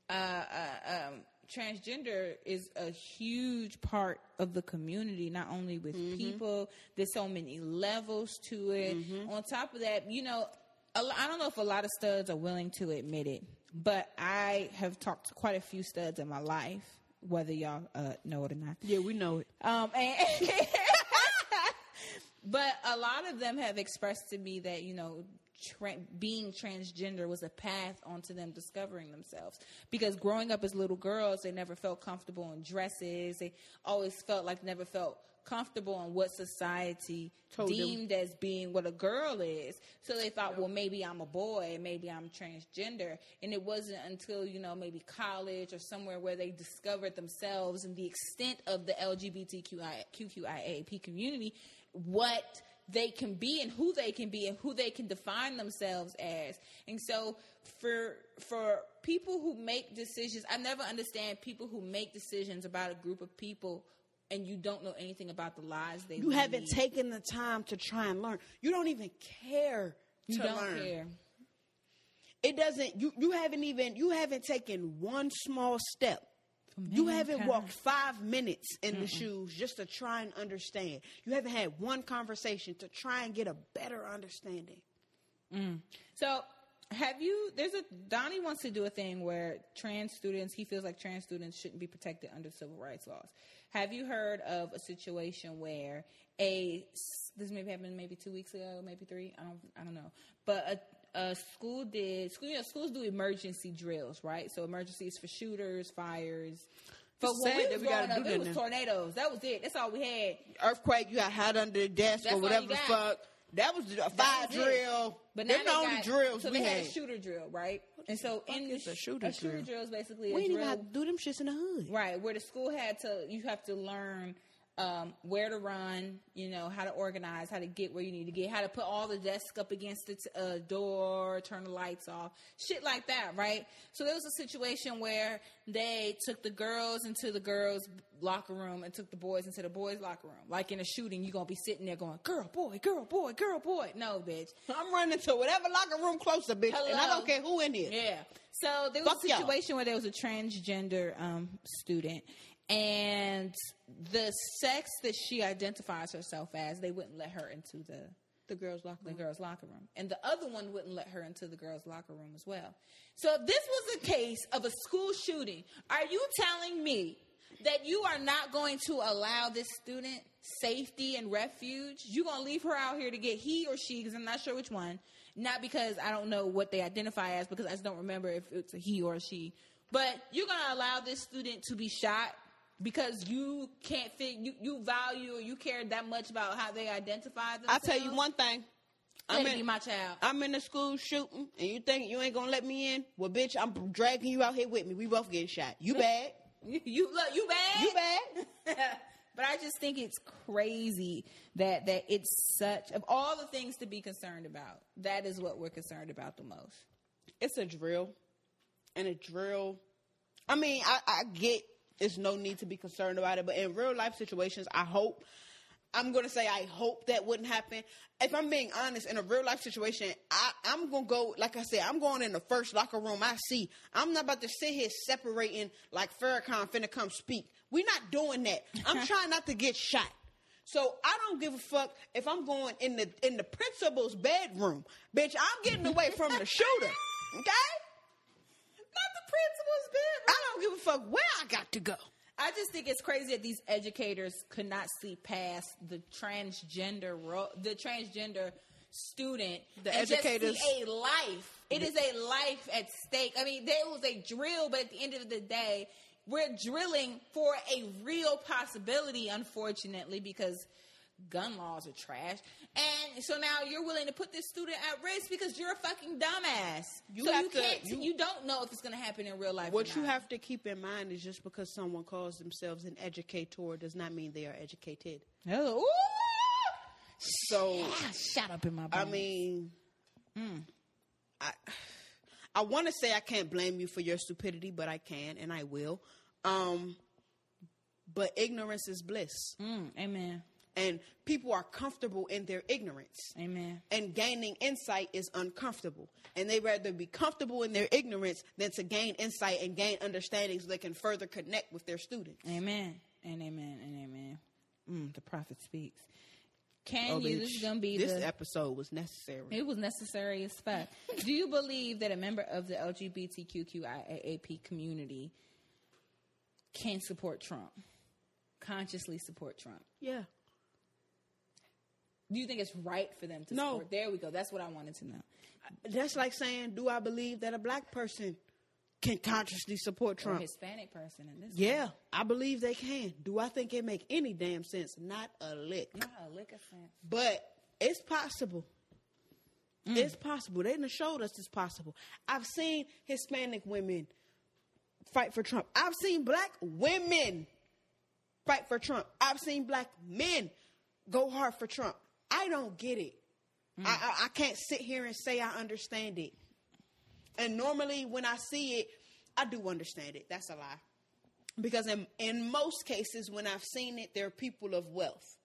uh, uh, um, transgender is a huge part of the community. Not only with people, there's so many levels to it. On top of that, you know, a I don't know if a lot of studs are willing to admit it, but I have talked to quite a few studs in my life, whether y'all uh, know it or not. Yeah, we know it. Um, and but a lot of them have expressed to me that you know tra- being transgender was a path onto them discovering themselves. Because growing up as little girls they never felt comfortable in dresses. They always felt like never felt comfortable in what society Told them. deemed as being what a girl is. So they thought well maybe i'm a boy maybe i'm transgender. And it wasn't until you know maybe college or somewhere where they discovered themselves and the extent of the lgbtqiap community what they can be and who they can be and who they can define themselves as. And so for for people who make decisions, I never understand people who make decisions about a group of people and you don't know anything about the lives they You lead. haven't taken the time to try and learn. You don't even care you to don't learn. care. It doesn't. You you haven't even. You haven't taken one small step. You haven't walked five minutes in the shoes just to try and understand. You haven't had one conversation to try and get a better understanding. Mm. So have you there's a Donnie wants to do a thing where trans students he feels like trans students shouldn't be protected under civil rights laws. Have you heard of a situation where a this maybe happened maybe two weeks ago, maybe three, I don't I don't know. But school did school you know, schools do emergency drills, right? So emergencies for shooters, fires. But It's when we was we gotta growing up, it was now. tornadoes. That was it. That's all we had. Earthquake, you got hide under the desk That's or whatever the fuck. That was a fire drill. But now Them they the only got, drills so we they had. had a shooter drill, right? And so in the a shooter a shooter drill? drill is basically we a drill, have to do them shits in the hood. right? Where the school had to, you have to learn um, where to run, you know, how to organize, how to get where you need to get, how to put all the desks up against the t- uh, door, turn the lights off, shit like that, right? So there was a situation where they took the girls into the girls' locker room and took the boys into the boys' locker room. Like in a shooting, you're gonna be sitting there going, "Girl, boy, girl, boy, girl, boy." No, bitch. I'm running to whatever locker room closer, bitch, and I don't care who in here. Yeah. So there was Fuck a y'all. situation where there was a transgender um, student, and the sex that she identifies herself as, they wouldn't let her into the The girls locker the room. girls' locker room, and the other one wouldn't let her into the girls' locker room as well. So if this was a case of a school shooting, are you telling me that you are not going to allow this student safety and refuge? You're going to leave her out here to get he or she, because I'm not sure which one. Not because I don't know what they identify as, because I just don't remember if it's a he or a she. But you're going to allow this student to be shot because you can't fit, you, you value or you care that much about how they identify themselves. I themselves. tell you one thing. I'm in, my child. I'm in the school shooting, and you think you ain't gonna let me in? Well, bitch, I'm dragging you out here with me. We both getting shot. You bad? You, you look, you bad. You bad? but I just think it's crazy that that it's such of all the things to be concerned about. That is what we're concerned about the most. It's a drill, and a drill. I mean, I, I get there's no need to be concerned about it, but in real life situations, I hope. I'm gonna say I hope that wouldn't happen. If I'm being honest, in a real life situation, I, I'm gonna go like I said, I'm going in the first locker room I see. I'm not about to sit here separating like Farrakhan finna come speak. We're not doing that. I'm trying not to get shot. So I don't give a fuck if I'm going in the in the principal's bedroom. Bitch, I'm getting away from the shooter. Okay? Principal's bedroom. I don't give a fuck where I got to go. I just think it's crazy that these educators could not see past the transgender ro- the transgender student. The and just see educators- a life. It is a life at stake. I mean, there was a drill, but at the end of the day, we're drilling for a real possibility. Unfortunately, because gun laws are trash, and so now you're willing to put this student at risk because you're a fucking dumbass. You so have you to- can't. you- You, don't know if it's going to happen in real life. What you have to keep in mind is just because someone calls themselves an educator does not mean they are educated. Oh! So Ah, shut up in my I brain. mean, I I want to say I can't blame you for your stupidity, but I can and I will. Um, but ignorance is bliss, Mm, amen. And people are comfortable in their ignorance. Amen. and gaining insight is uncomfortable. And they rather be comfortable in their ignorance than to gain insight and gain understanding so they can further connect with their students. Amen. And amen. And amen. Mm, the prophet speaks. Can Oh, you? This is gonna be this the. episode was necessary. It was necessary as fuck. Do you believe that a member of the LGBTQIAAP community can support Trump? Consciously support Trump? Yeah. Do you think it's right for them to No. support? There we go. That's what I wanted to know. That's like saying, do I believe that a black person can consciously support Or Trump? a Hispanic person in this. Yeah, I believe they can. Do I think it make any damn sense? Not a lick. Not a lick of sense. But it's possible. Mm. It's possible. They done showed us it's possible. I've seen Hispanic women fight for Trump. I've seen black women fight for Trump. I've seen black men go hard for Trump. I don't get it. Hmm. I, I, I can't sit here and say I understand it. And normally when I see it, I do understand it. That's a lie. Because in, in most cases, when I've seen it, they're people of wealth.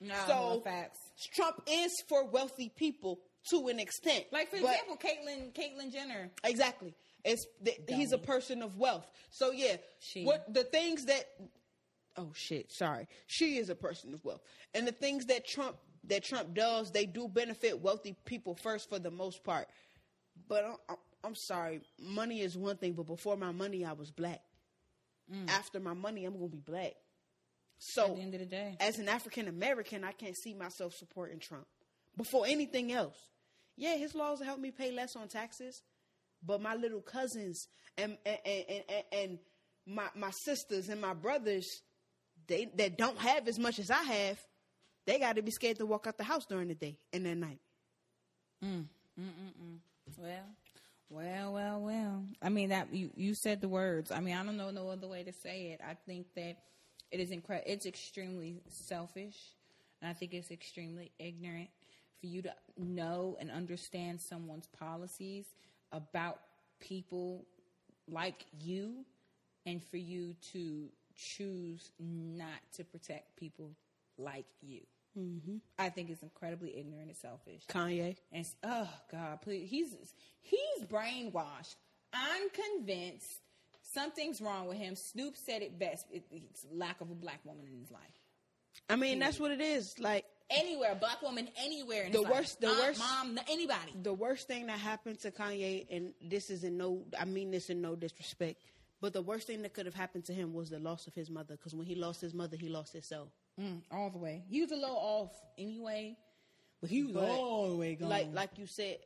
No, So facts. Trump is for wealthy people to an extent. Like for example, Caitlyn Caitlyn Jenner. exactly. It's th- he's a person of wealth. So yeah, She. what the things that oh shit, sorry, she is a person of wealth, and the things that Trump that Trump does, they do benefit wealthy people first for the most part. But I'm, I'm, sorry, money is one thing, but before my money, I was black. After my money, I'm gonna be black. So Mm. At the end of the day. as an African American, I can't see myself supporting Trump before anything else. Yeah, his laws help me pay less on taxes, but my little cousins and and and, and, and my my sisters and my brothers, they that don't have as much as I have, they got to be scared to walk out the house during the day and at night. Mm, mm, mm, well, well, well, well. I mean that you you said the words. I mean, I don't know no other way to say it. I think that it is incredible. It's extremely selfish, and I think it's extremely ignorant for you to know and understand someone's policies about people like you, and for you to choose not to protect people like you. Mm-hmm. I think it's incredibly ignorant and selfish. Kanye, And oh God, please, he's he's brainwashed. I'm convinced something's wrong with him. Snoop said it best: it, it's lack of a black woman in his life. I mean that's what it is. Like Anywhere, black woman anywhere. In The his life. worst- the Aunt, worst- mom, anybody. the worst thing that happened to Kanye, and this is in no, I mean this in no disrespect, but the worst thing that could have happened to him was the loss of his mother. Because when he lost his mother, he lost himself. Mm, all the way. He was a little off anyway, but he was But all the way gone. Like, like you said,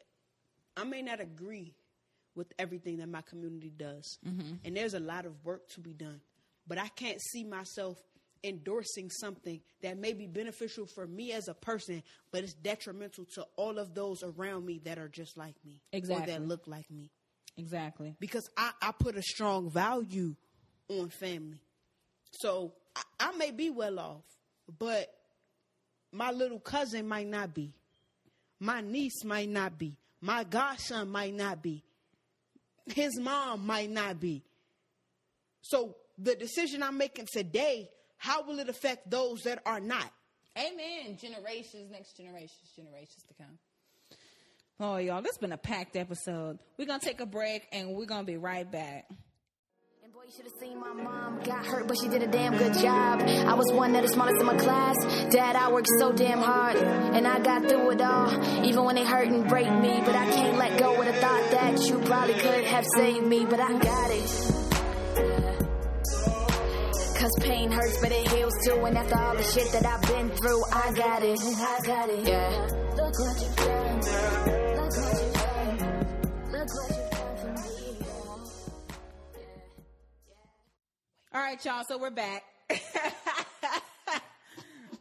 I may not agree with everything that my community does, and there's a lot of work to be done. But I can't see myself endorsing something that may be beneficial for me as a person, but it's detrimental to all of those around me that are just like me, or Exactly. that look like me. exactly. because I, I put a strong value on family. So I, I may be well off, but my little cousin might not be. My niece might not be. My godson might not be. His mom might not be. So the decision I'm making today, how will it affect those that are not? Amen. Generations, next generations, generations to come. Oh, y'all, this has been a packed episode. We're gonna take a break and we're gonna be right back. You should have seen my mom. Got hurt, but she did a damn good job. I was one of the smartest in my class. Dad, I worked so damn hard, and I got through it all. Even when they hurt and break me, but I can't let go of the thought that you probably could have saved me, but I got it. Cause pain hurts, but it heals too. And after all the shit that I've been through, I got it. I got it. Yeah. Look what you've done. Look what you've done. All right, y'all. So we're back.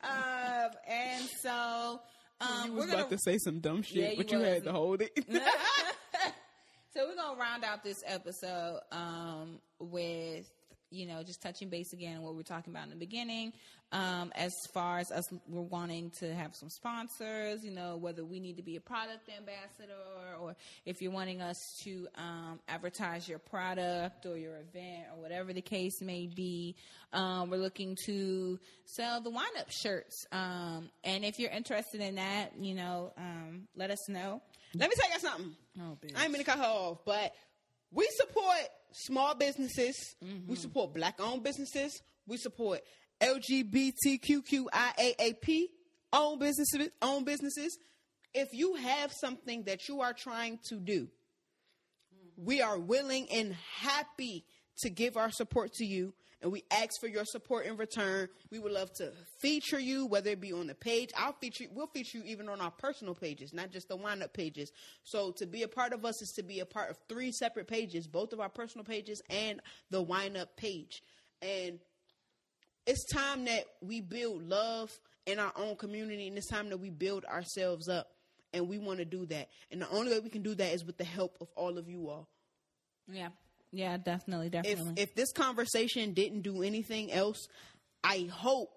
um, and so um, we're gonna say some dumb shit, Yeah, you but you had to hold it. so we're gonna round out this episode um, with you know just touching base again on what we were talking about in the beginning. Um, as far as us, we're wanting to have some sponsors. You know whether we need to be a product ambassador or if you're wanting us to um, advertise your product or your event or whatever the case may be. Um, we're looking to sell the wind up shirts. Um, and if you're interested in that, you know, um, let us know. Let me tell you something. Oh, bitch. I ain't mean to cut her off, but we support small businesses. Mm-hmm. We support black owned businesses. We support LGBTQIAAP own businesses, own businesses. If you have something that you are trying to do, we are willing and happy to give our support to you and we ask for your support in return. We would love to feature you, whether it be on the page. I'll feature we'll feature you even on our personal pages, not just the wind up pages. So to be a part of us is to be a part of three separate pages, both of our personal pages and the wind up page. And it's time that we build love in our own community and it's time that we build ourselves up. And we want to do that. And the only way we can do that is with the help of all of you all. Yeah. Yeah, definitely, definitely. If if this conversation didn't do anything else, I hope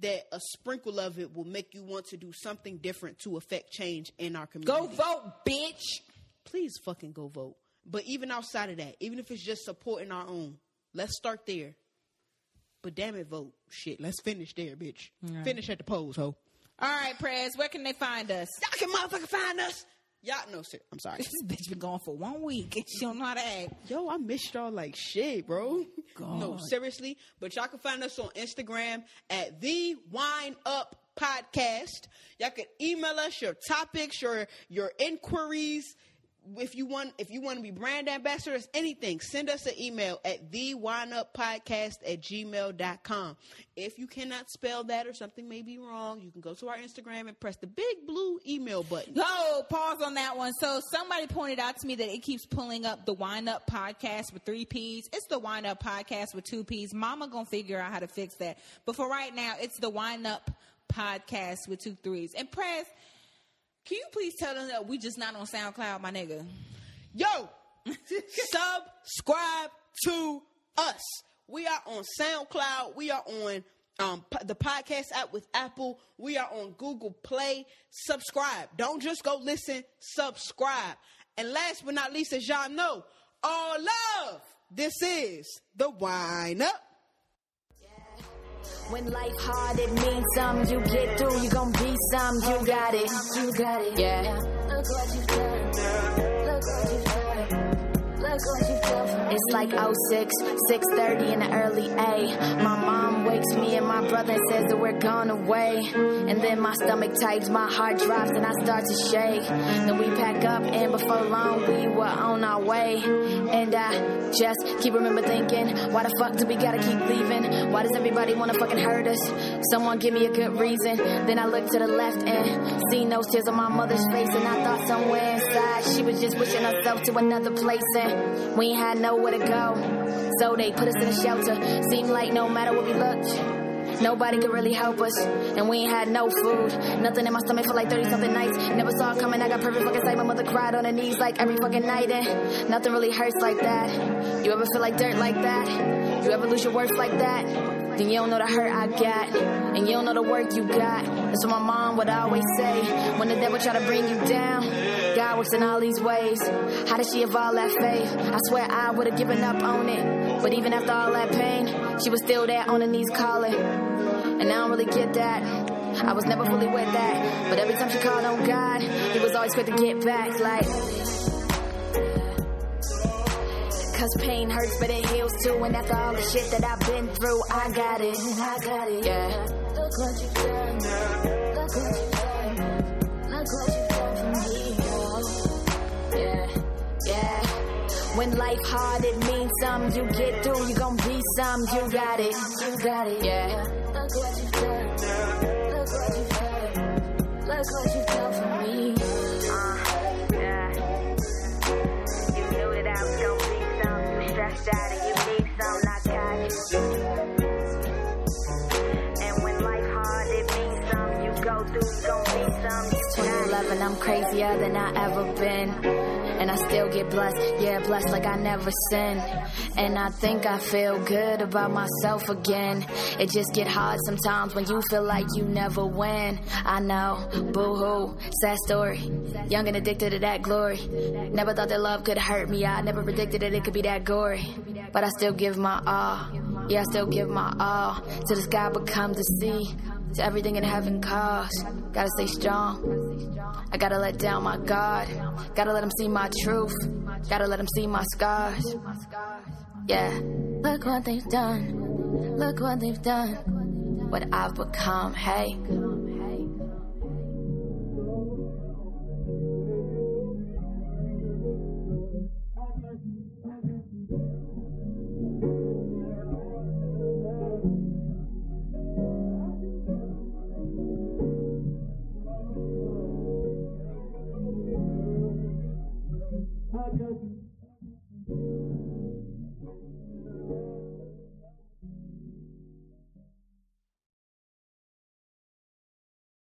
that a sprinkle of it will make you want to do something different to affect change in our community. Go vote, bitch. Please fucking go vote. But even outside of that, even if it's just supporting our own, let's start there. But damn it, vote. Shit, let's finish there, bitch. Right. Finish at the polls, ho. All right, Prez, where can they find us? Y'all can motherfucker find us Y'all no sir. I'm sorry. this bitch been gone for one week and she don't know how to act. Yo, I missed y'all like shit, bro. God. No, seriously. But y'all can find us on Instagram at the Wine Up Podcast. Y'all can email us your topics, your your inquiries, if you want if you want to be brand ambassadors anything send us an email at the podcast at gmail.com if you cannot spell that or something may be wrong you can go to our instagram and press the big blue email button. No pause on that one. So somebody pointed out to me that it keeps pulling up the wind up podcast with three p's. It's the wind up podcast with two p's. Mama gonna figure out how to fix that. But for right now it's the wind up podcast with two threes. And press can you please tell them that we just not on SoundCloud, my nigga? Yo, subscribe to us. We are on SoundCloud. We are on um, the podcast app with Apple. We are on Google Play. Subscribe. Don't just go listen. Subscribe. And last but not least, as y'all know, all love. This is the Wine Up when life hard, it means something. You get through, you gon' be some. You got it. You got it. Yeah. Look what you've done. Look what you've done. It's like 06, 6.30 in the early A. My mom wakes me and my brother says that we're gone away. And then my stomach tightens, my heart drops, and I start to shake. Then we pack up, and before long, we were on our way. And I just keep remember thinking, why the fuck do we gotta keep leaving? Why does everybody wanna fucking hurt us? Someone give me a good reason. Then I look to the left and see no tears on my mother's face. And I thought somewhere inside, she was just wishing herself to another place. And we ain't had nowhere to go. So they put us in a shelter. Seemed like no matter what we looked, nobody could really help us. And we ain't had no food. Nothing in my stomach for like 30 something nights. Never saw it coming. I got perfect fucking sight. My mother cried on her knees like every fucking night. And nothing really hurts like that. You ever feel like dirt like that? You ever lose your worth like that? then you don't know the hurt I got, and you don't know the work you got. That's what my mom would always say. When the devil try to bring you down, God works in all these ways. How did she evolve that faith? I swear I would have given up on it. But even after all that pain, she was still there on her knees calling. And I don't really get that. I was never fully with that. But every time she called on God, he was always quick to get back. Like, Cause pain hurts, but it heals too. And after all the shit that I've been through, I got it. I got it. Yeah. Look what you've done. Look what you've done. Look what you've done When life hard, it means something. You get through, you gon' be some. You got it. You got it. Yeah. Look what you've done. Look what you've done. Look what you've done for me. Uh, yeah. You knew that I was gonna be some. You stressed out and you need something, I got it. And when life hard, it means something. You go through, you gon' be something. 2011, I'm crazier than I ever been and I still get blessed. Yeah, blessed like I never sinned. And I think I feel good about myself again. It just get hard sometimes when you feel like you never win. I know, boo hoo, sad story. Young and addicted to that glory. Never thought that love could hurt me. I never predicted that it could be that gory. But I still give my all. Yeah, I still give my all. To the sky become the sea. To everything in heaven cause. Gotta stay strong. I gotta let down my guard. Gotta let him see my truth. Gotta let him see my scars. Yeah. Look what they've done. Look what they've done. What I've become. Hey.